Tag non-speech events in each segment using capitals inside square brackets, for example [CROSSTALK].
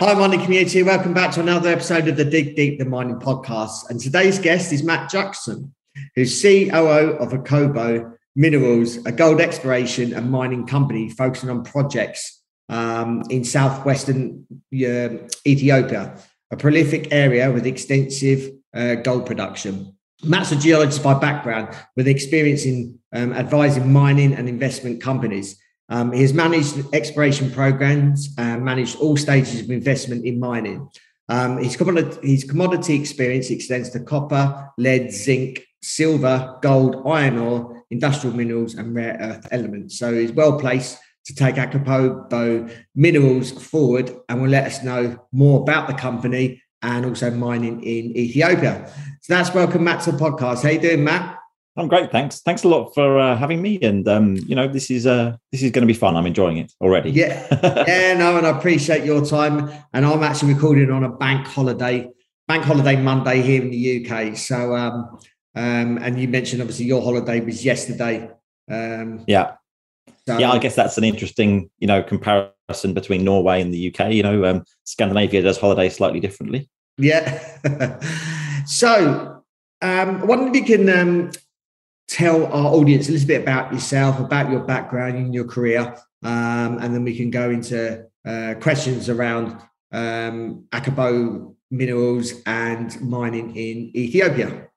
Hi, mining community. Welcome back to another episode of the Dig Deep the Mining Podcast. And today's guest is Matt Jackson, who's COO of Akobo Minerals, a gold exploration and mining company focusing on projects um, in southwestern uh, Ethiopia, a prolific area with extensive uh, gold production. Matt's a geologist by background with experience in um, advising mining and investment companies. Um, he has managed exploration programs and managed all stages of investment in mining. Um, his, commodity, his commodity experience extends to copper, lead, zinc, silver, gold, iron ore, industrial minerals, and rare earth elements. So he's well placed to take Akobo Minerals forward and will let us know more about the company and also mining in Ethiopia. So that's welcome, Matt, to the podcast. How you doing, Matt? I'm great, thanks. Thanks a lot for uh, having me, and um, you know this is uh, this is going to be fun. I'm enjoying it already. Yeah, yeah, no, and I appreciate your time. And I'm actually recording on a bank holiday, bank holiday Monday here in the UK. So, um, um, and you mentioned obviously your holiday was yesterday. Um, yeah, so, yeah. I guess that's an interesting, you know, comparison between Norway and the UK. You know, um, Scandinavia does holidays slightly differently. Yeah. [LAUGHS] so, um, I wonder if you can um, tell our audience a little bit about yourself, about your background in your career, um, and then we can go into uh, questions around um, Akobo minerals and mining in Ethiopia.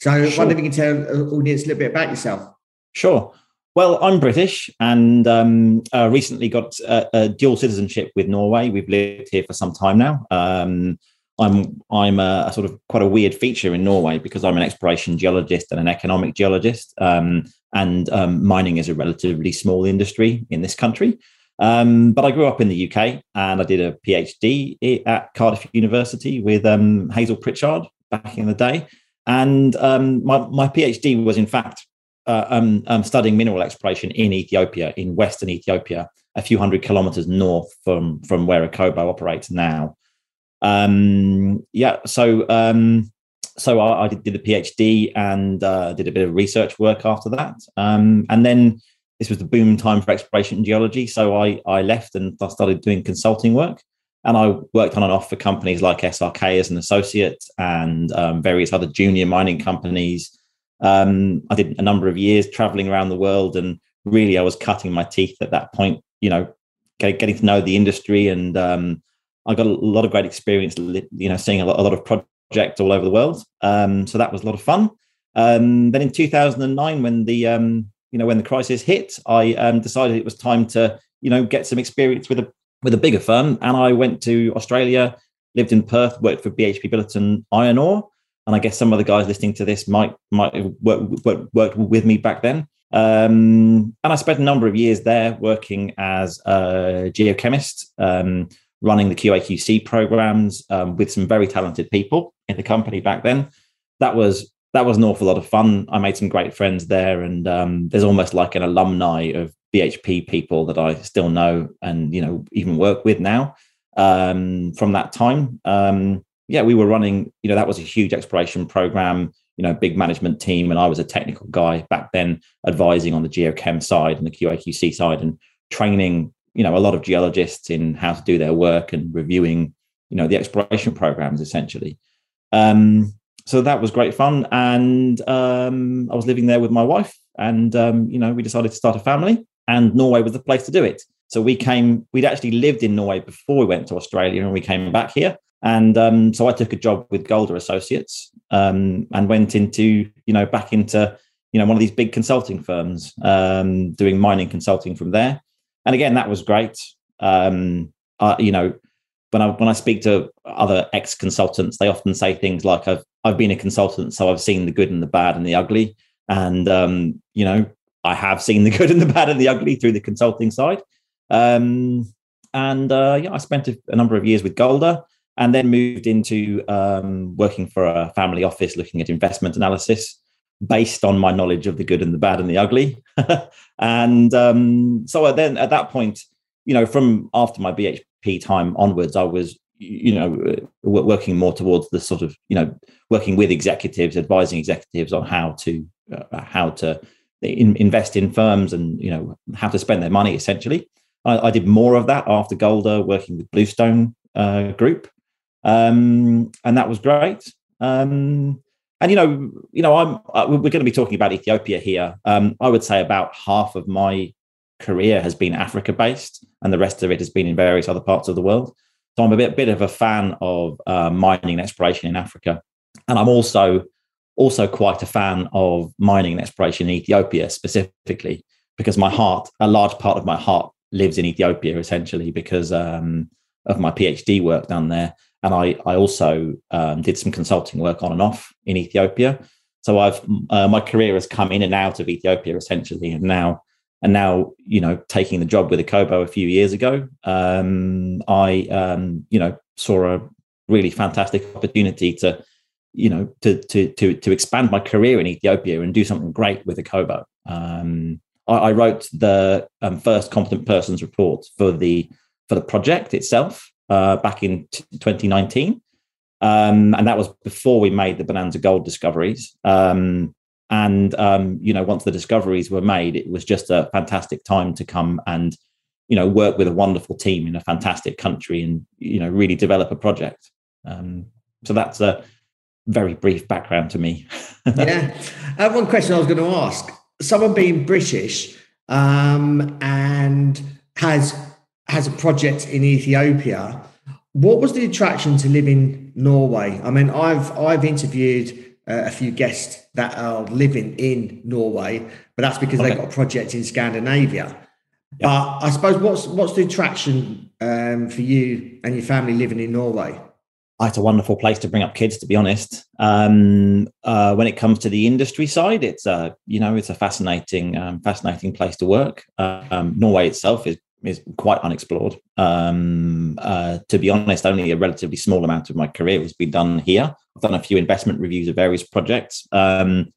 So, sure. wonder if you can tell the audience a little bit about yourself. Sure. Well, I'm British and um, uh, recently got a, a, dual citizenship with Norway. We've lived here for some time now. Um, I'm I'm a, a, sort of quite a weird feature in Norway because I'm an exploration geologist and an economic geologist, um, and um, mining is a relatively small industry in this country. Um, but I grew up in the UK and I did a PhD at Cardiff University with um, Hazel Pritchard back in the day, and um, my my PhD was in fact uh, um, studying mineral exploration in Ethiopia, in Western Ethiopia, a few hundred kilometers north from from where Akobo operates now. Um, yeah, so um, so I, I, did a PhD and uh, did a bit of research work after that, um, and then this was the boom time for exploration and geology. So I I left and I started doing consulting work, and I worked on and off for companies like SRK as an associate and um, various other junior mining companies. Um, I did a number of years traveling around the world, and really I was cutting my teeth at that point. You know, getting to know the industry and um, I got a lot of great experience, you know, seeing a lot, a lot of projects all over the world. Um, so that was a lot of fun. Um, then in 2009, when the um, you know when the crisis hit, I um, decided it was time to you know get some experience with a with a bigger firm, and I went to Australia, lived in Perth, worked for BHP Billiton Iron Ore, and I guess some of the guys listening to this might might have worked, worked, worked with me back then. Um, and I spent a number of years there working as a geochemist. Um, running the QAQC programs um, with some very talented people in the company back then. That was that was an awful lot of fun. I made some great friends there, and um, there's almost like an alumni of BHP people that I still know and you know even work with now um, from that time. Um, yeah, we were running. You know, that was a huge exploration program. You know, big management team, and I was a technical guy back then, advising on the geochem side and the QAQC side, and training you know a lot of geologists in how to do their work and reviewing you know the exploration programs essentially. Um, so that was great fun. And um, i was living there with my wife and um, you know we decided to start a family and norway was the place to do it. So we came we'd actually lived in norway before we went to australia and we came back here. And um, so i took a job with golder associates um, and went into you know back into you know one of these big consulting firms um, doing mining consulting from there and again, that was great. Um, uh, you know, when I when I speak to other ex consultants, they often say things like, "I've I've been a consultant, so I've seen the good and the bad and the ugly." And um, you know, I have seen the [LAUGHS] good and the bad and the ugly through the consulting side. Um, and uh, yeah, I spent a, a, number of years with Golder, and then moved into um, working for a family office looking at investment analysis based on my knowledge of the good and the bad and the ugly. [LAUGHS] and um, so then at that point, you know, from after my BHP time onwards, I was, you know, working more towards the sort of, you know, working with executives, advising executives on how to uh, how to in, invest in firms and you know how to spend their money. Essentially, I, I did more of that after Golder, working with Bluestone uh, Group, um, and that was great. Um, and you know, you know, I'm uh, we're going to be talking about Ethiopia here. Um, I would say about half of my career has been Africa based, and the rest of it has been in various other parts of the world. So I'm a bit, bit of a fan of uh, mining and exploration in Africa, and I'm also also quite a fan of mining and exploration in Ethiopia specifically because my heart, a large part of my heart, lives in Ethiopia essentially because um, of my PhD work down there and I I also um, did some consulting work on and off in Ethiopia. So I've uh, my career has come in and out of Ethiopia essentially, and now and now you know taking the job with Akobo a few years ago, um, I um, you know saw a really fantastic opportunity to you know to to to to expand my career in Ethiopia and do something great with Akobo. Um, I, I, wrote the um, first competent persons report for the for the project itself, uh, back in t- 2019. Um, and that was before we made the Bonanza Gold discoveries. Um, and um, you know, once the discoveries were made, it was just a fantastic time to come and you know work with a wonderful team in a fantastic country and you know really develop a project. Um, so that's a very brief background to me. [LAUGHS] yeah, I have one question I was going to ask: someone being British um, and has has a project in Ethiopia. What was the attraction to live in Norway? I mean, I've I've interviewed uh, a few guests that are living in Norway, but that's because okay. they've got a project in Scandinavia. Yeah. But I suppose what's what's the attraction um, for you and your family living in Norway? It's a wonderful place to bring up kids, to be honest. Um, uh, when it comes to the industry side, it's a you know it's a fascinating um, fascinating place to work. Uh, um, Norway itself is is quite unexplored. Um, uh, to be honest, only a relatively small amount of my career has been done here. I've done a few investment reviews of various projects, um,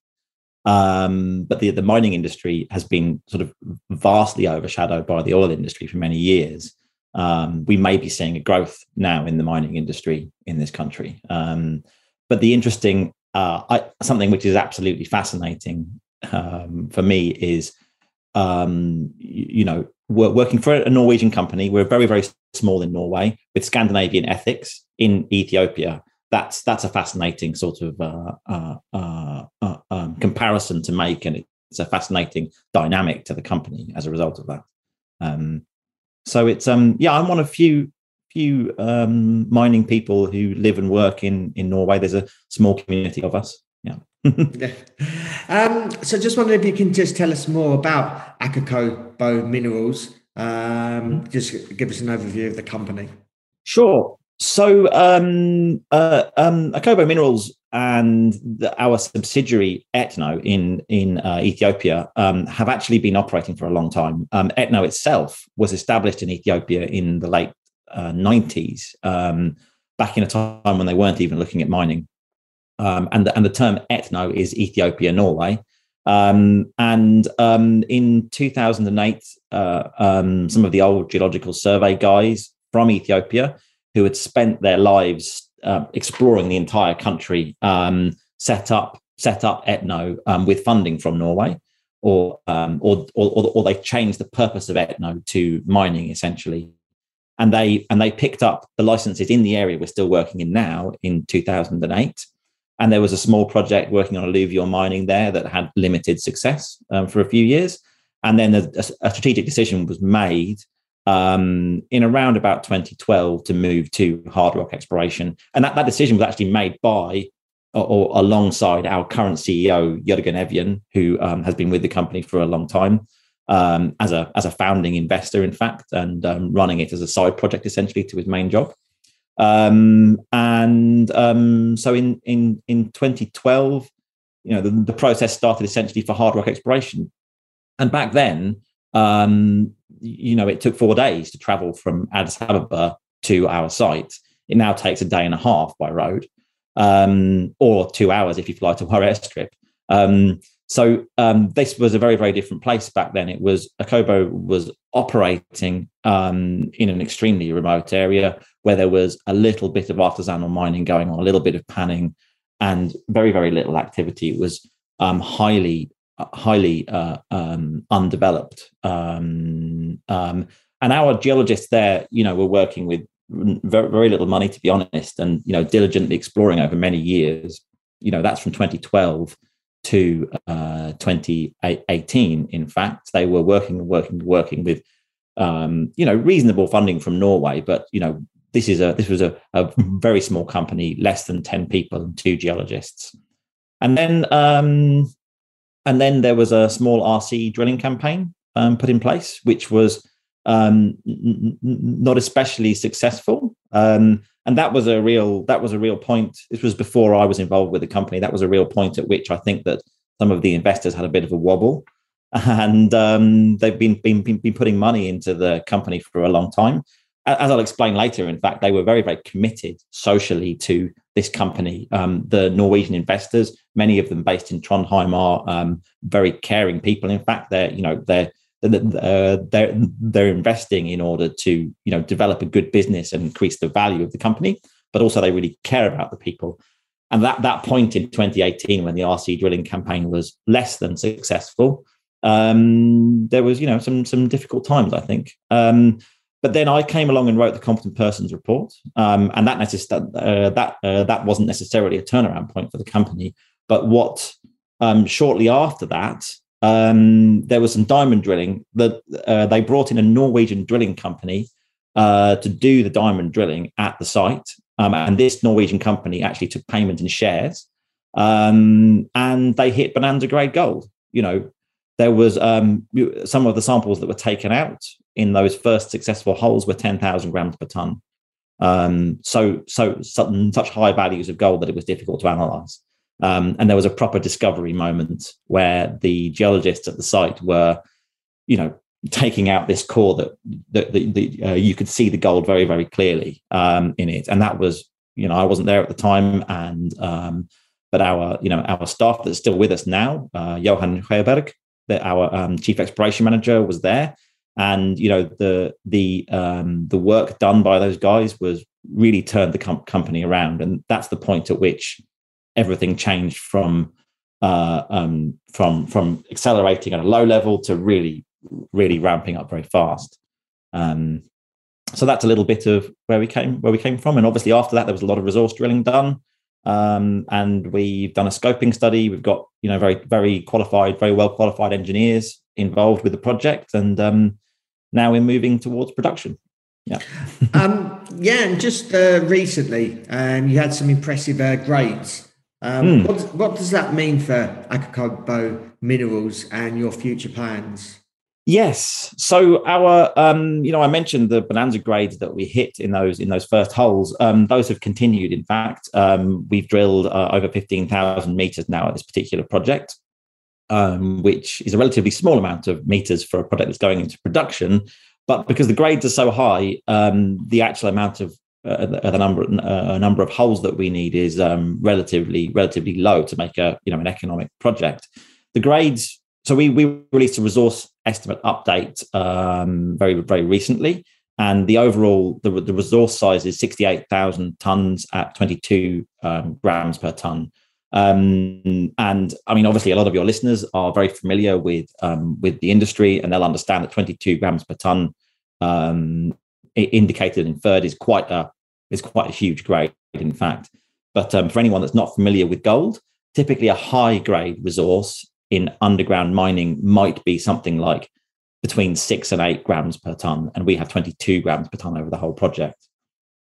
um, but the the mining industry has been sort of vastly overshadowed by the oil industry for many years. Um, we may be seeing a growth now in the mining industry in this country, um, but the interesting uh, I, something which is absolutely fascinating um, for me is you, you, know, working for a Norwegian company. We're very, very small in Norway with Scandinavian ethics in Ethiopia. That's that's a fascinating sort of uh, uh, uh, uh, um, comparison to make, and it's a fascinating dynamic to the company as a result of that. Um, so it's um, yeah, I'm one of few few um, mining people who live and work in in Norway. There's a small community of us. Yeah. [LAUGHS] um, so just wondering if you can just tell us more about Akobo Minerals. Um, just give us an overview of the company. Sure. So um, uh, um, Akobo Minerals and the, our subsidiary Etno in in uh, Ethiopia um, have actually been operating for a long time. Um, Etno itself was established in Ethiopia in the late uh, 90s, um, back in a time when they weren't even looking at mining um, and the, and the term Etno is Ethiopia Norway. Um, and um, in 2008, uh, um, some of the old geological survey guys from Ethiopia who had spent their lives uh, exploring the entire country um, set up set up Etno um, with funding from Norway, or, or, or or they changed the purpose of Etno to mining essentially and they and they picked up the licenses in the area we're still working in now in 2008 and there was a small project working on alluvial mining there that had limited success um, for a few years. And then a, a strategic decision was made um, in around about 2012 to move to hard rock exploration. And that, that decision was actually made by or, or alongside our current CEO, Jørgen Evjen, who um, has been with the company for a long time. Um, as a as a founding investor, in fact, and um, running it as a side project essentially to his main job. Um, and um, so in in in 2012, you know, the, the, process started essentially for hard rock exploration. And back then, um, you know, it took four days to travel from Addis Ababa to our site. It now takes a day and a half by road, um, or two hours if you fly to War Strip. Um, so um, this was a very, very different place back then. It was Akobo was operating um, in an extremely remote area where there was a little bit of artisanal mining going on, a little bit of panning, and very, very little activity. It was um, highly, highly uh, um, undeveloped. Um, um, and our geologists there, you know, were working with very, very little money, to be honest, and you know, diligently exploring over many years. You know, that's from 2012 to uh, 2018. In fact, they were working, working, working with, um, you know, reasonable funding from Norway. But you know, this is a this was a, a very small company, less than 10 people and two geologists. And then, um, and then there was a small RC drilling campaign um, put in place, which was um, n- not especially successful. Um, and that was a real that was a real point. This was before I was involved with the company. That was a real point at which I think that some of the investors had a bit of a wobble, [LAUGHS] and um, they've been, been been putting money into the company for a long time. As I'll explain later, in fact, they were very very committed socially to this company. Um, the Norwegian investors, many of them based in Trondheim, are um, very caring people. In fact, they're you know they're uh, they're they're investing in order to you know develop a good business and increase the value of the company, but also they really care about the people. And that that point in 2018, when the RC drilling campaign was less than successful, um, there was you know some some difficult times, I think. Um, but then I came along and wrote the competent persons report, um, and that necess- uh, that uh, that wasn't necessarily a turnaround point for the company. But what um, shortly after that, um, there was some diamond drilling that uh, they brought in a Norwegian drilling company uh, to do the diamond drilling at the site. Um, and this Norwegian company actually took payment in shares um, and they hit bonanza grade gold. You know, there was um, some of the samples that were taken out in those first successful holes were 10,000 grams per ton. Um, so, so such high values of gold that it was difficult to analyze. Um, and there was a proper discovery moment where the geologists at the site were, you know, taking out this core that that, that, uh, you could see the gold very very clearly um, in it, and that was, you know, I wasn't there at the time, and um, but our you know our staff that's still with us now, uh, Johan Heiberg, that our um, chief exploration manager was there, and you know the the um, the work done by those guys was really turned the com- company around, and that's the point at which everything changed from uh, um, from from accelerating at a low level to really really ramping up very fast. Um, so that's a little bit of where we came where we came from, and obviously after that there was a lot of resource drilling done, um, and we've done a scoping study. We've got you know very very qualified, very well qualified engineers involved with the project, and um, now we're moving towards production. Yeah. [LAUGHS] um, yeah, and just uh, recently, um, you had some impressive uh, grades. Um, mm. what, what, does that mean for Akobo Minerals and your future plans? Yes. So our, um, you know, I mentioned the bonanza grades that we hit in those in those first holes. Um, those have continued. In fact, um, we've drilled uh, over fifteen thousand meters now at this particular project, um, which is a relatively small amount of meters for a project that's going into production. But because the grades are so high, um, the actual amount of uh, the number uh, number of holes that we need is um, relatively relatively low to make a you know an economic project. The grades. So we we released a resource estimate update um, very very recently, and the overall the, the resource size is sixty eight thousand tons at twenty two um, grams per ton. Um, and I mean, obviously, a lot of your listeners are very familiar with um, with the industry, and they'll understand that 22 grams per ton um, indicated and inferred is quite a is quite a huge grade, in fact. But um, for anyone that's not familiar with gold, typically a high grade resource in underground mining might be something like between six and eight grams per ton, and we have 22 grams per ton over the whole project.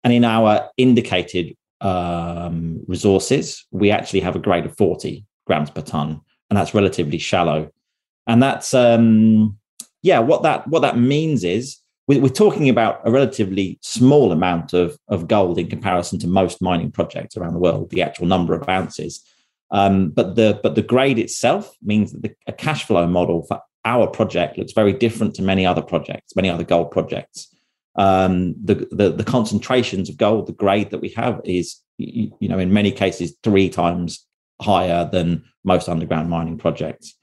And in our indicated um, resources, we actually have a grade of 40 grams per ton, and that's relatively shallow. And that's um, yeah, what that what that means is we're talking about a relatively small amount of, of gold in comparison to most mining projects around the world, the actual number of ounces. Um, but the but the grade itself means that the, a cash flow model for our project looks very different to many other projects, many other gold projects. um, the, the, the concentrations of gold, the grade that we have is, you, you know, in many cases three times higher than most underground mining projects.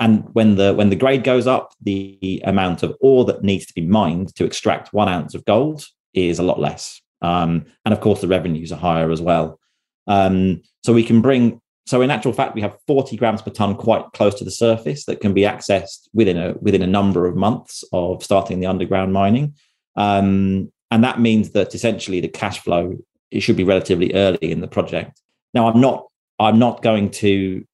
And when the when the grade goes up, the amount of ore that needs to be mined to extract one ounce of gold is a lot less. Um, and of course, the revenues are higher as well. Um, so we can bring. So in actual fact, we have 40 grams per ton quite close to the surface that can be accessed within a within a number of months of starting the underground mining. Um, and that means that essentially the cash flow it should be relatively early in the project. Now, I'm not I'm not going to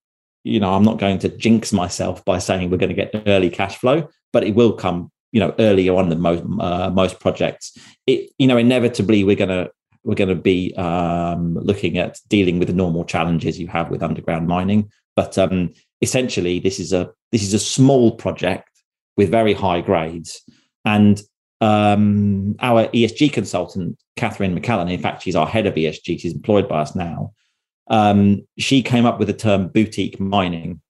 you know I'm not going to jinx myself by saying we're going to get early cash flow, but it will come you know earlier on than most uh, most projects. It you know inevitably we're going to we're going to be um, looking at dealing with the normal challenges you have with underground mining. But um, essentially, this is a this is a small project with very high grades, and um, our ESG consultant, Catherine McCallan, in fact, she's our head of ESG, she's employed by us now. Um, she came up with the term boutique mining.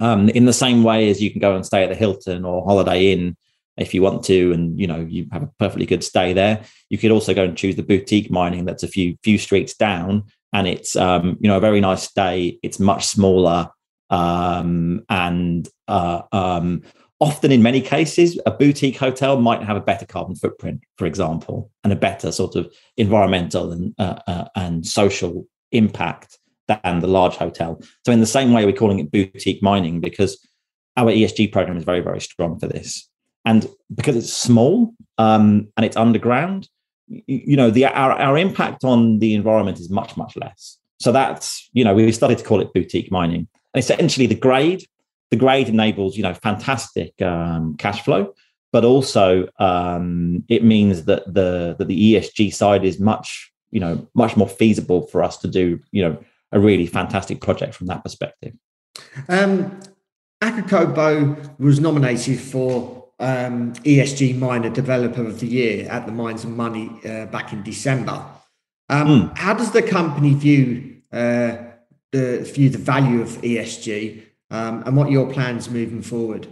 Um, in the same way as you can go and stay at the Hilton or Holiday Inn if you want to, and you know you have a perfectly good stay there. You could also go and choose the boutique mining that's a few few streets down, and it's um, you know a very nice stay. It's much smaller, um, and uh, um, often in many cases a boutique hotel might have a better carbon footprint for example and a better sort of environmental and uh, uh, and social impact than the large hotel. So in the same way we're calling it boutique mining because our esg program is very very strong for this. And because it's small um, and it's underground you, you know the our, our impact on the environment is much much less. So that's you know we started to call it boutique mining. And essentially the grade the grade enables you know fantastic um, cash flow but also um, it means that the that the ESG side is much you know much more feasible for us to do you know a really fantastic project from that perspective. Um, Akokobo was nominated for um, ESG Miner Developer of the Year at the Mines and Money uh, back in December. Um, mm. How does the company view uh, the view the value of ESG um, and what your plans moving forward?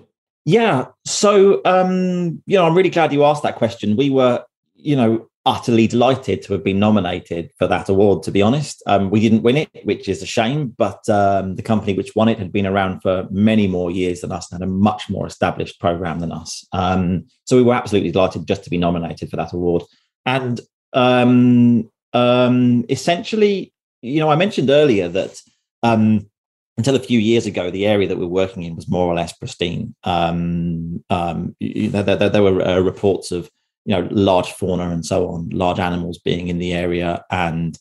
Yeah, so um, you know, I'm really glad you asked that question. We were, you know, utterly delighted to have been nominated for that award. To be honest, um, we didn't win it, which is a shame. But um, the company which won it had been around for many more years than us and had a much more established program than us. Um, so we were absolutely delighted just to be nominated for that award. And um, um, essentially, you know, I mentioned earlier that um, until a few years ago, the area that we are working in was more or less pristine. You know, there, there, there were uh, reports of you know large fauna and so on, large animals being in the area, and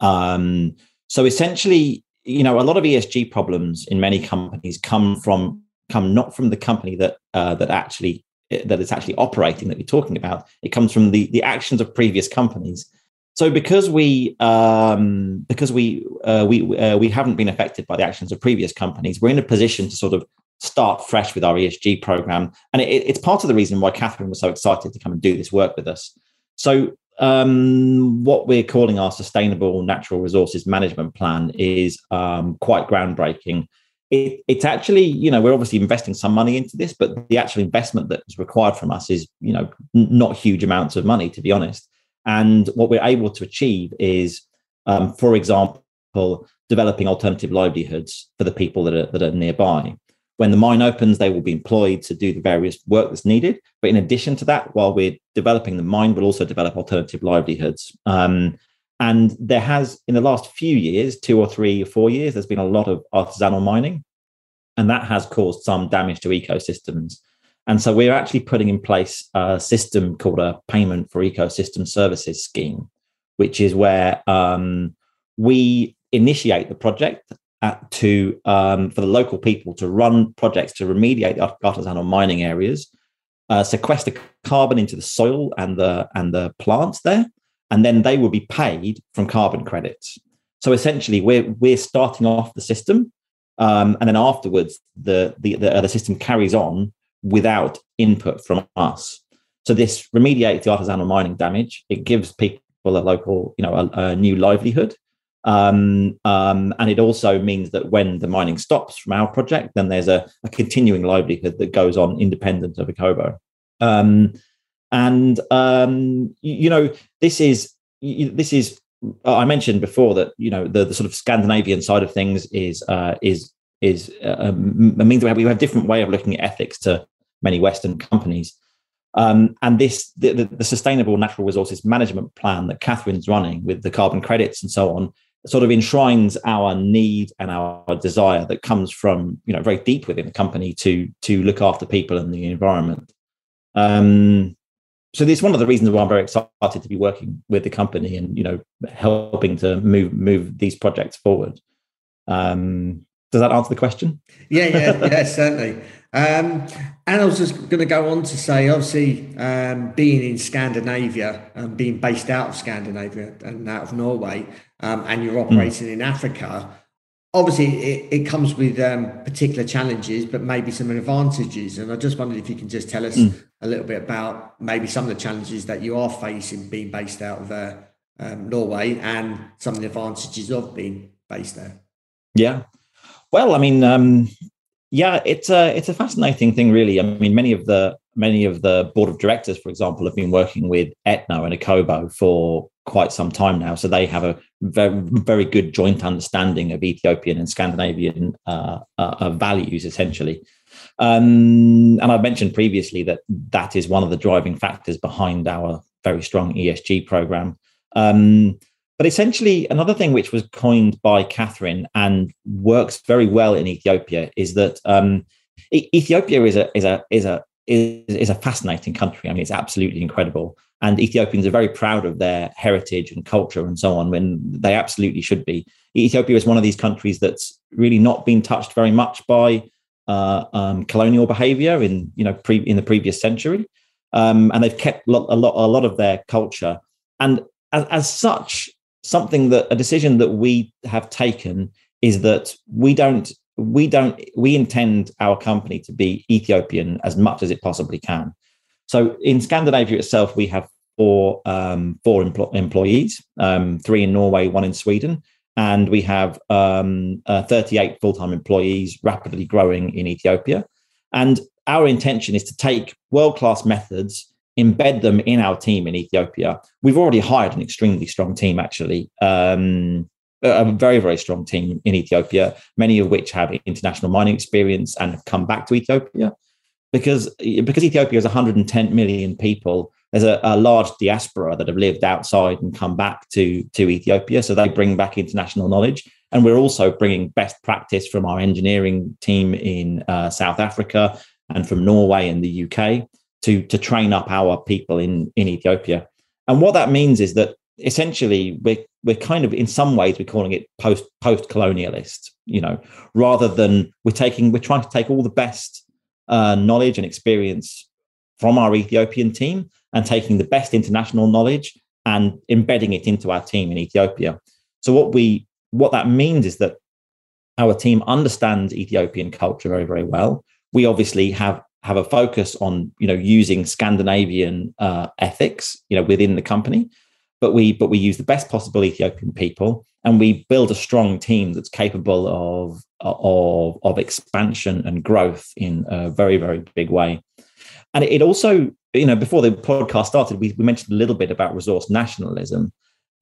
um, so essentially, you know, a lot of ESG problems in many companies come from come not from the company that uh, that actually that is actually operating that we're talking about. It comes from the the actions of previous companies so because we um, because we uh, we uh, we haven't been affected by the actions of previous companies, we're in a position to sort of start fresh with our ESG program, and it, it's part of the reason why Catherine was so excited to come and do this work with us. So um, what we're calling our sustainable natural resources management plan is um, quite groundbreaking. It, it's actually, you know, we're obviously investing some money into this, but the actual investment that is required from us is, you know, not huge amounts of money, to be honest. And what we're able to achieve is, um, for example, developing alternative livelihoods for the people that are, that are nearby. When the mine opens, they will be employed to do the various work that's needed. But in addition to that, while we're developing the mine, we'll also develop alternative livelihoods. Um, and there has, in the last few years, two or three or four years, there's been a lot of artisanal mining. And that has caused some damage to ecosystems. And so we're actually putting in place a system called a payment for ecosystem services scheme, which is where um, we initiate the project at, to um, for the local people to run projects to remediate the artisanal mining areas, uh, sequester carbon into the soil and the and the plants there, and then they will be paid from carbon credits. So essentially, we're we're starting off the system, um, and then afterwards, the the the, uh, the system carries on without input from us. So this remediates the artisanal mining damage. It gives people a local, you know, a, a new livelihood. Um, um, and it also means that when the mining stops from our project, then there's a, a continuing livelihood that goes on independent of Akobo. Um, And um, you, you know, this is this is I mentioned before that you know the, the sort of Scandinavian side of things is uh, is is uh, um, means we have, we have a different way of looking at ethics to many Western companies. Um, and this the, the, sustainable natural resources management plan that Catherine's running with the carbon credits and so on sort of enshrines our need and our desire that comes from you know very deep within the company to to look after people and the environment. Um, so this is one of the reasons why I'm very excited to be working with the company and you know helping to move move these projects forward. Um, does that answer the question? Yeah, yeah, yeah, certainly. [LAUGHS] Um, and I was just going to go on to say, obviously, um, being in Scandinavia and being based out of Scandinavia and out of Norway, um, and you're hmm. operating mm. in Africa, obviously it, it comes with um, particular challenges, but maybe some advantages. And I just wondered if you can just tell us mm. a little bit about maybe some of the challenges that you are facing being based out of uh, um, Norway and some of the advantages of being based there. Yeah. Well, I mean, um, yeah, it's a it's a fascinating thing, really. I mean, many of the many of the board of directors, for example, have been working with Etno and Akobo for quite some time now, so they have a very very good joint understanding of Ethiopian and Scandinavian uh, uh, values, essentially. Um, and I've mentioned previously that that is one of the driving factors behind our very strong ESG program. Um, but essentially, another thing which was coined by Catherine and works very well in Ethiopia is that um, Ethiopia is a is a is a is, is a fascinating country. I mean, it's absolutely incredible, and Ethiopians are very proud of their heritage and culture and so on. When they absolutely should be. Ethiopia is one of these countries that's really not been touched very much by uh, um, colonial behavior in you know pre, in the previous century, um, and they've kept a lot, a lot a lot of their culture. And as, as such, something that a decision that we have taken is that we don't we don't we intend our company to be Ethiopian as much as it possibly can. So in Scandinavia itself, we have four um, four empl- employees, um, three in Norway, one in Sweden, and we have um, uh, 38 full time employees, rapidly growing in Ethiopia. And our intention is to take world class methods embed them in our team in Ethiopia. We've already hired an extremely strong team, actually, um, a very, very strong team in Ethiopia, many of which have international mining experience and have come back to Ethiopia. Because, because Ethiopia is 110 million people, there's a, a, large diaspora that have lived outside and come back to, to Ethiopia. So they bring back international knowledge. And we're also bringing best practice from our engineering team in uh, South Africa and from Norway and the UK to to train up our people in in Ethiopia. And what that means is that essentially we're we're kind of in some ways we're calling it post post colonialist, you know, rather than we're taking we're trying to take all the best uh, knowledge and experience from our Ethiopian team and taking the best international knowledge and embedding it into our team in Ethiopia. So what we what that means is that our team understands Ethiopian culture very very well. We obviously have have a focus on you know using Scandinavian uh, ethics you know within the company, but we but we use the best possible Ethiopian people and we build a strong team that's capable of of of expansion and growth in a very very big way. And it also you know before the podcast started we, we mentioned a little bit about resource nationalism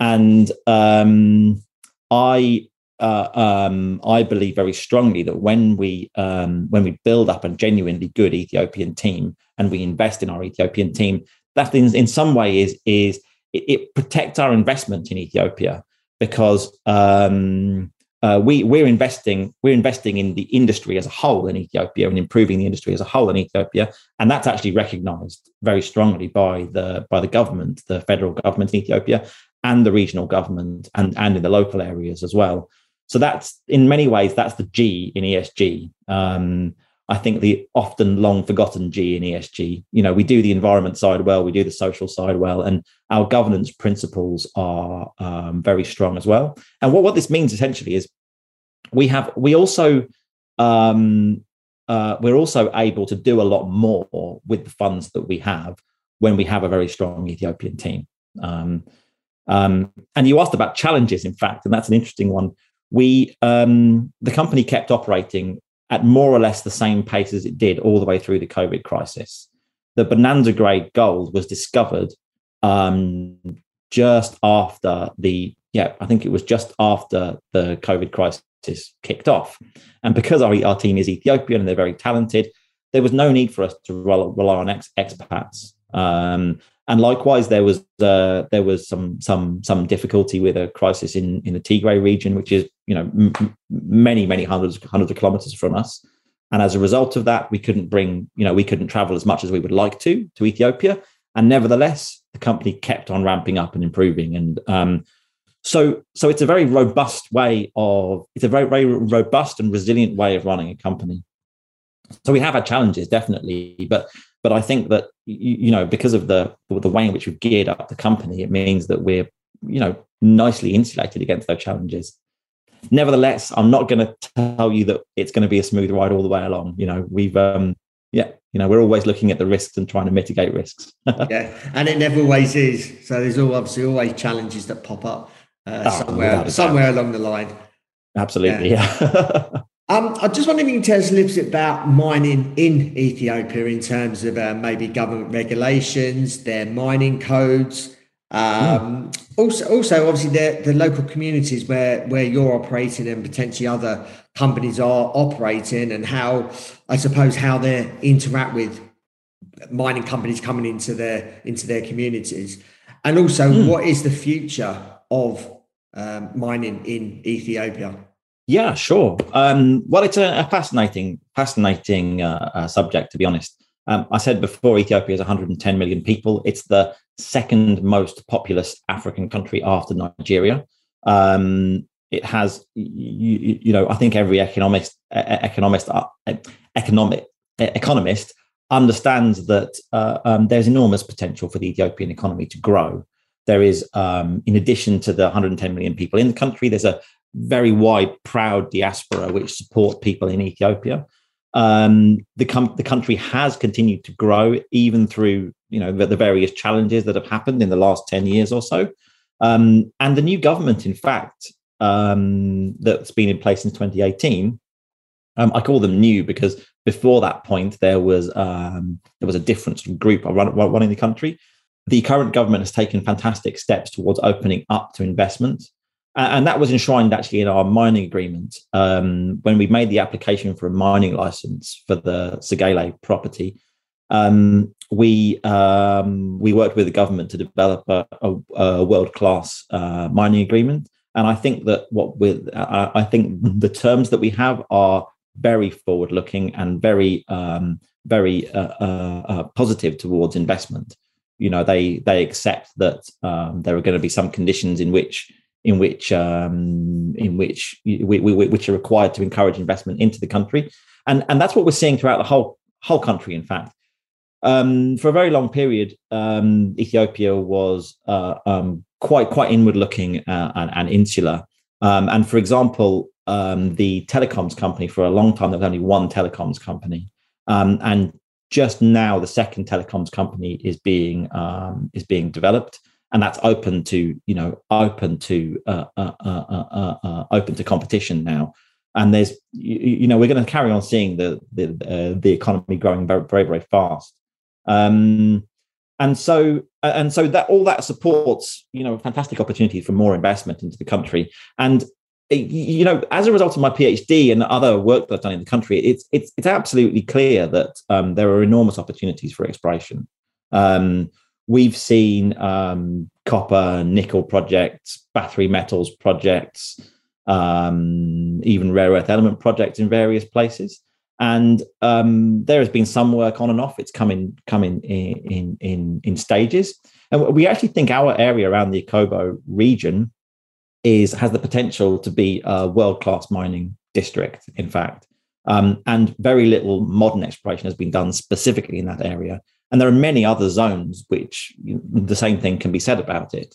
and um, I uh, um, I believe very strongly that when we um, when we build up a genuinely good Ethiopian team and we invest in our Ethiopian team, that in, in some way is is it, it protects our investment in Ethiopia because um, uh, we we're investing we're investing in the industry as a whole in Ethiopia and improving the industry as a whole in Ethiopia, and that's actually recognised very strongly by the by the government, the federal government in Ethiopia, and the regional government, and and in the local areas as well. So that's in many ways that's the G in ESG. Um, I think the often long forgotten G in ESG. You know, we do the environment side well, we do the social side well, and our governance principles are um, very strong as well. And what, what this means essentially is we have we also um, uh, we're also able to do a lot more with the funds that we have when we have a very strong Ethiopian team. Um, um, and you asked about challenges, in fact, and that's an interesting one we um, the company kept operating at more or less the same pace as it did all the way through the COVID crisis. the bonanza grade gold was discovered um, just after the yeah, I think it was just after the COVID crisis kicked off. And because our, our team is Ethiopian and they're very talented, there was no need for us to rely on ex, expats. Um, and likewise, there was uh, there was some some some difficulty with a crisis in in the Tigray region, which is you know m- many many hundreds hundreds of kilometers from us. And as a result of that, we couldn't bring you know we couldn't travel as much as we would like to to Ethiopia. And nevertheless, the company kept on ramping up and improving. And um, so, so it's a very robust way of it's a very very robust and resilient way of running a company. So we have our challenges definitely, but but I think that you, you know because of the the way in which we've geared up the company, it means that we're you know nicely insulated against those challenges. Nevertheless, I'm not going to tell you that it's going to be a smooth ride all the way along. You know, we've um, yeah, you know, we're always looking at the risks and trying to mitigate risks. [LAUGHS] yeah, and it never always is. So there's all obviously always challenges that pop up uh, oh, somewhere somewhere along the line. Absolutely, yeah. yeah. [LAUGHS] um, I just wonder if you can tell us a little bit about mining in Ethiopia in terms of uh, maybe government regulations, their mining codes. Um, mm. Also, also, obviously, the the local communities where where you're operating and potentially other companies are operating, and how I suppose how they interact with mining companies coming into their into their communities, and also mm. what is the future of um, mining in Ethiopia? Yeah, sure. Um, well, it's a, a fascinating, fascinating uh, uh, subject, to be honest. Um, I said before, Ethiopia is 110 million people. It's the second most populous African country after Nigeria. Um, it has, you, you, know, I think every economist, economist, uh, economic economist understands that uh, um, there's enormous potential for the Ethiopian economy to grow. There is, um, in addition to the 110 million people in the country, there's a very wide, proud diaspora which support people in Ethiopia. Um, the, com- the country has continued to grow even through you know the, the, various challenges that have happened in the last 10 years or so. Um, and the new government, in fact, um, that's been in place since 2018, um, I call them new because before that point there was um, there was a different group running the country the current government has taken fantastic steps towards opening up to investment. And that was enshrined actually in our mining agreement um, when we made the application for a mining license for the Segele property. Um, we um, we worked with the government to develop a, a, a world class uh, mining agreement, and I think that what with I think the terms that we have are very forward looking and very um, very uh, uh, uh, positive towards investment you know they they accept that um, there are going to be some conditions in which in which um, in which we, we, which are required to encourage investment into the country, and and that's what we're seeing throughout the whole whole country. In fact, um, for a very long period, um, Ethiopia was uh, um, quite quite inward looking uh, and, and, insular. Um, and for example, the telecoms company for a long time there was only one telecoms company, and just now the second telecoms company is being um, is being developed and that's open to you know open to uh, uh, uh, uh open to competition now. And there's you, you know we're going to carry on seeing the the the economy growing very very very fast. Um, and so and so that all that supports you know fantastic opportunities for more investment into the country. And you know, as a result of my PhD and other work that I've done in the country, it's it's it's absolutely clear that um, there are enormous opportunities for exploration. Um, we've seen um, copper, nickel projects, battery metals projects, um, even rare earth element projects in various places, and um, there has been some work on and off. It's coming coming in in in, stages, and we actually think our area around the Akobo region is has the potential to be a world class mining district. In fact, um, and very little modern exploration has been done specifically in that area. And there are many other zones which you the same thing can be said about it.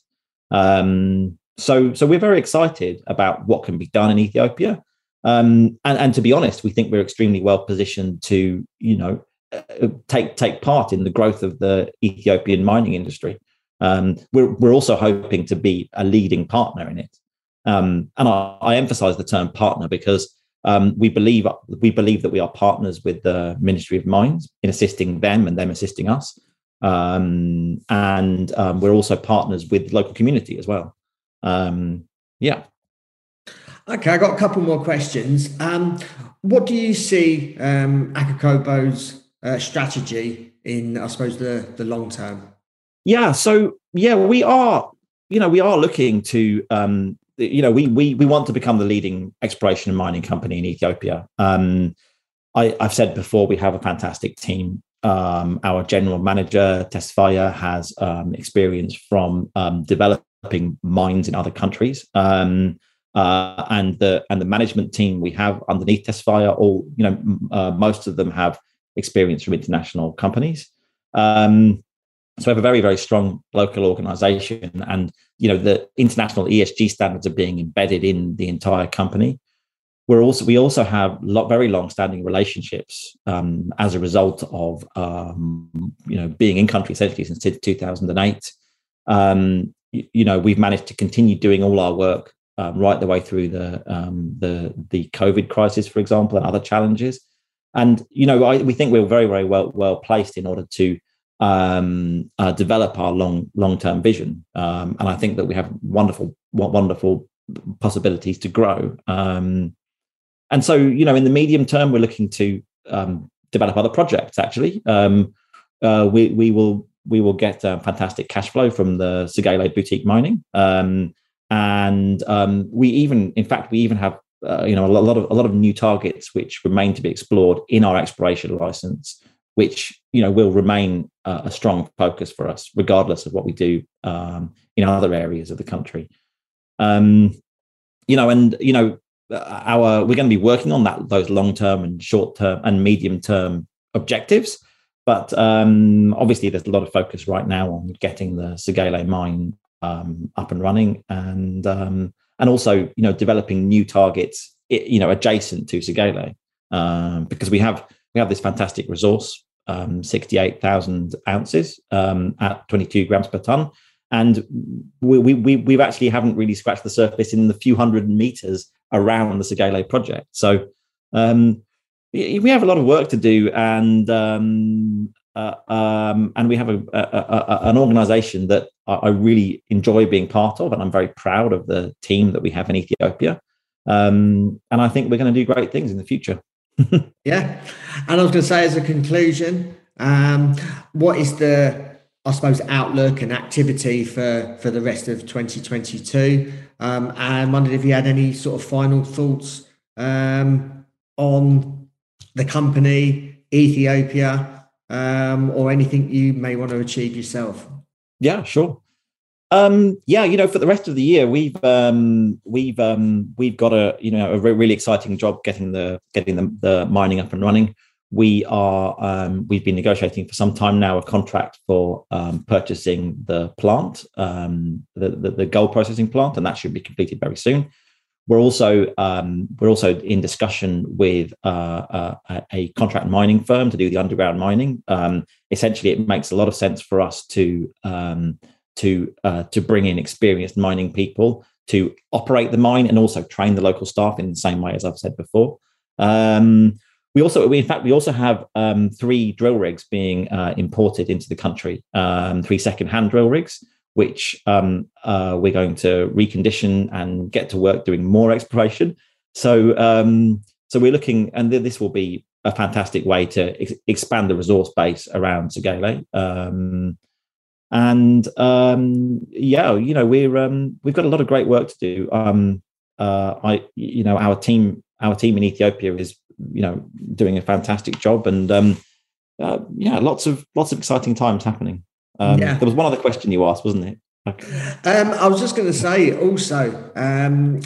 Um, so, so we're very excited about what can be done in Ethiopia. Um, and, and to be honest, we think we're extremely well positioned to, you know, uh, take take part in the growth of the Ethiopian mining industry. Um, we're, we're also hoping to be a leading partner in it. Um, and I, I, emphasize the term partner because um, we believe we believe that we are partners with the Ministry of Mines in assisting them and them assisting us, um, and um, we're also partners with the local community as well. Um, yeah. Okay, I got a couple more questions. Um, what do you see um, Akokobo's uh, strategy in, I suppose, the the long term? Yeah. So yeah, we are. You know, we are looking to um, you know, we we we want to become the leading exploration and mining company in Ethiopia. Um, I, have said before, we have a fantastic team. Um, our general manager Tesfaye has um, experience from um, developing mines in other countries, um, uh, and the and the management team we have underneath Tesfaye, all you know, uh, most of them have experience from international companies. Um, so we have a very, very strong local organization and, you know, the international ESG standards are being embedded in the entire company. We're also, we also have lot, very long-standing relationships um, as a result of, um, you know, being in country essentially since 2008. Um, you, you, know, we've managed to continue doing all our work um, right the way through the, um, the, the COVID crisis, for example, and other challenges. And, you know, I, we think we're very, very well, well placed in order to um, uh, develop our long long term vision. Um, and I think that we have wonderful wonderful possibilities to grow. Um, and so, you know, in the medium term, we're looking to um, develop other projects. Actually, um, uh, we we will we will get uh, fantastic cash flow from the Segele boutique mining. Um, and we even, in fact, we even have uh, you know a lot of a lot of new targets which remain to be explored in our exploration license which you know will remain uh, a strong focus for us, regardless of what we do um, in other areas of the country. Um, you know, and you know, our we're going to be working on that those long term and short term and medium term objectives. But um, obviously, there's a lot of focus right now on getting the Segele mine um, up and running, and um, and also you know developing new targets, you know, adjacent to Segele, um, because we have we have this fantastic resource um, 68,000 ounces um, at 22 grams per ton. And we, we, we actually haven't really scratched the surface in the few hundred meters around the Segele project. So um, we have a lot of work to do, and um, uh, um, and we have a, a, a, an organization that I really enjoy being part of, and I'm very proud of the team that we have in Ethiopia. Um, and I think we're going to do great things in the future. Yeah. And I was going to say, as a conclusion, um, what is the, I suppose, outlook and activity for, for the rest of 2022? Um, and wondered if you had any sort of final thoughts um, on the company, Ethiopia, um, or anything you may want to achieve yourself. Yeah, sure. Um, yeah, you know, for the rest of the year, we've um, we've um, we've got a you know a really exciting job getting the getting the, the mining up and running. We are um, we've been negotiating for some time now a contract for um, purchasing the plant, um, the, the, the gold processing plant, and that should be completed very soon. We're also um, we're also in discussion with uh, uh, a contract mining firm to do the underground mining. Um, essentially, it makes a lot of sense for us to um, to uh, to bring in experienced mining people to operate the mine and also train the local staff in the same way as I've said before. Um, we also, we, in fact, we also have um, three drill rigs being uh, imported into the country, um, three second-hand drill rigs, which um, uh, we're going to recondition and get to work doing more exploration. So, um, so we're looking, and this will be a fantastic way to ex- expand the resource base around Segele. And um, yeah, you know, we're um, we've got a lot of great work to do. Um, uh, I, you know, our team, our team in Ethiopia is, you know, doing a fantastic job, and um, uh, yeah, lots of lots of exciting times happening. Um, yeah. There was one other question you asked, wasn't it? Um, I was just going to say also, um,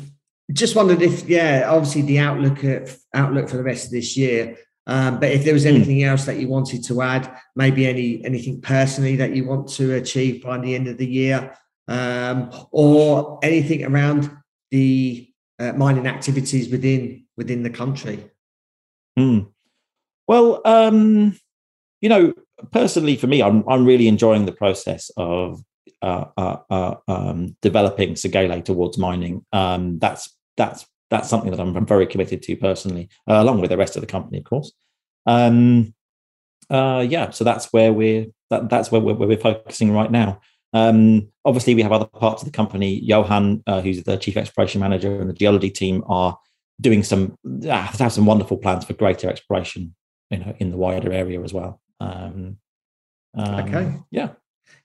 just wondered if, yeah, obviously the outlook at, outlook for the rest of this year. Um, but if there was hmm. anything else that you wanted to add, maybe any anything personally that you want to achieve by the end of the year, um, or anything around the uh, mining activities within within the country. Mm. Well, um, you know, personally for me, I'm I'm really enjoying the process of uh, uh, uh um, developing Segele towards mining. Um, that's that's that's something that I'm very committed to personally, uh, along with the rest of the company, of course. Um, uh, yeah, so that's where we're that, that's where we're, where we're focusing right now. Um, obviously, we have other parts of the company. Johan, uh, who's the chief exploration manager, and the geology team are doing some uh, have some wonderful plans for greater exploration, you know, in the wider area as well. Um, um, okay. Yeah.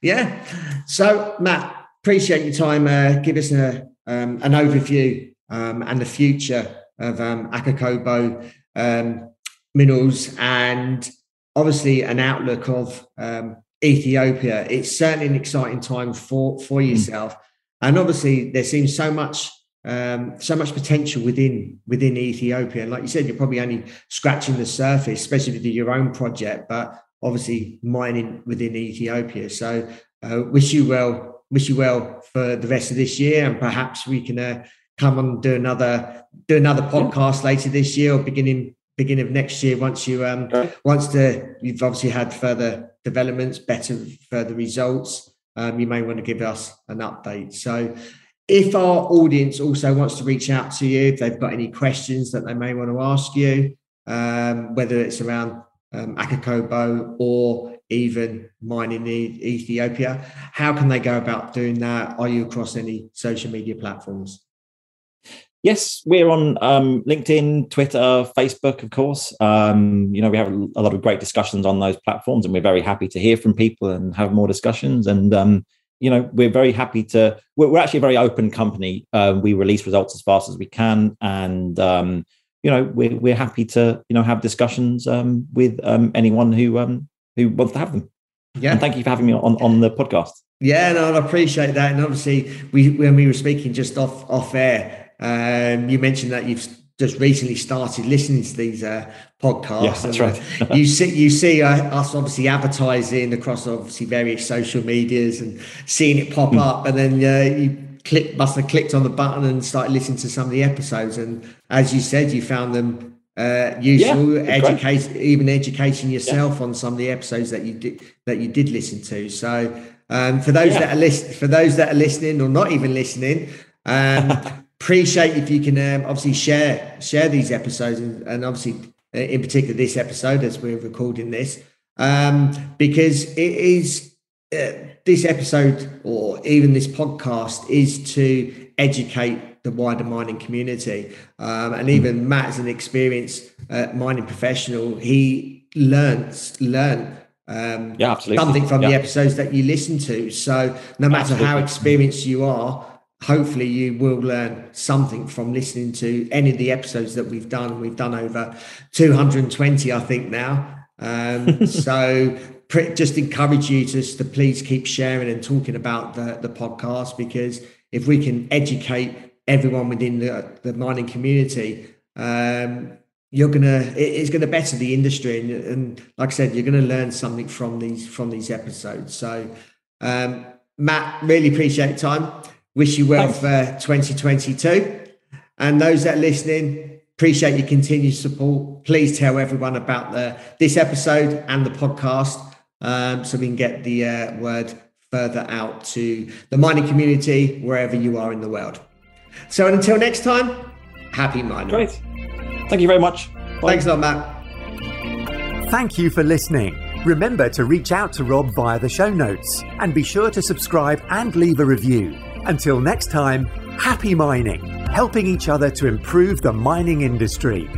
Yeah. So, Matt, appreciate your time. Uh, give us a um, an overview um, and the future of um, Akobo um, minerals and obviously an outlook of um, Ethiopia. It's certainly an exciting time for for hmm. yourself, mm. and obviously there seems so much um, so much potential within within Ethiopia. And like you said, you're probably only scratching the surface, especially with your own project, but obviously mining within Ethiopia. So uh, wish you well, wish you well for the rest of this year, and perhaps we can uh, come and do another do another podcast later this year or beginning beginning of next year once you um once the you've obviously had further developments better further results um, you may want to give us an update. So if our audience also wants to reach out to you if they've got any questions that they may want to ask you um, whether it's around um, Akobo or even mining in Ethiopia how can they go about doing that? Are you across any social media platforms Yes, we're on um, LinkedIn, Twitter, Facebook, of course. Um, you know, we have a lot of great discussions on those platforms, and we're very happy to hear from people and have more discussions. And um, you know, we're very happy to. We're, we're actually a very open company. Uh, we release results as fast as we can, and um, you know, we're we're happy to you know have discussions um, with um, anyone who who wants to have them. Yeah. And thank you for having me on on the podcast. Yeah, no, I appreciate that. And obviously, we when we were speaking just off off air um, you mentioned that you've just recently started listening to these uh, podcasts. Yeah, that's right. [LAUGHS] you see, you see uh, us obviously advertising across obviously various social medias and seeing it pop mm. up, and then uh, you click must have clicked on the button and started listening to some of the episodes. And as you said, you found them uh, useful, yeah, educate, even educating yourself yeah. on some of the episodes that you did that you did listen to. So. Um, for those yeah. that are list- for those that are listening or not even listening, um, [LAUGHS] appreciate if you can um, obviously share share these episodes and, and, obviously uh, in particular this episode as we're recording this um, because it is uh, this episode or even this podcast is to educate the wider mining community um, and even Matt as an experienced uh, mining professional he learns learn um, yeah, absolutely. something from yeah. the episodes that you listen to so no matter absolutely. how experienced you are hopefully you will learn something from listening to any of the episodes that we've done. We've done over 220, I think now. Um, [LAUGHS] so just encourage you to, to please keep sharing and talking about the, the podcast because if we can educate everyone within the, the mining community, um, you're gonna it's gonna better the industry and, and like I said, you're gonna learn something from these from these episodes. So um, Matt, really appreciate your time. Wish you well Thanks. for 2022. And those that are listening, appreciate your continued support. Please tell everyone about the this episode and the podcast um, so we can get the uh, word further out to the mining community wherever you are in the world. So until next time, happy mining. Great. Thank you very much. Bye. Thanks a lot, Matt. Thank you for listening. Remember to reach out to Rob via the show notes and be sure to subscribe and leave a review. Until next time, happy mining, helping each other to improve the mining industry.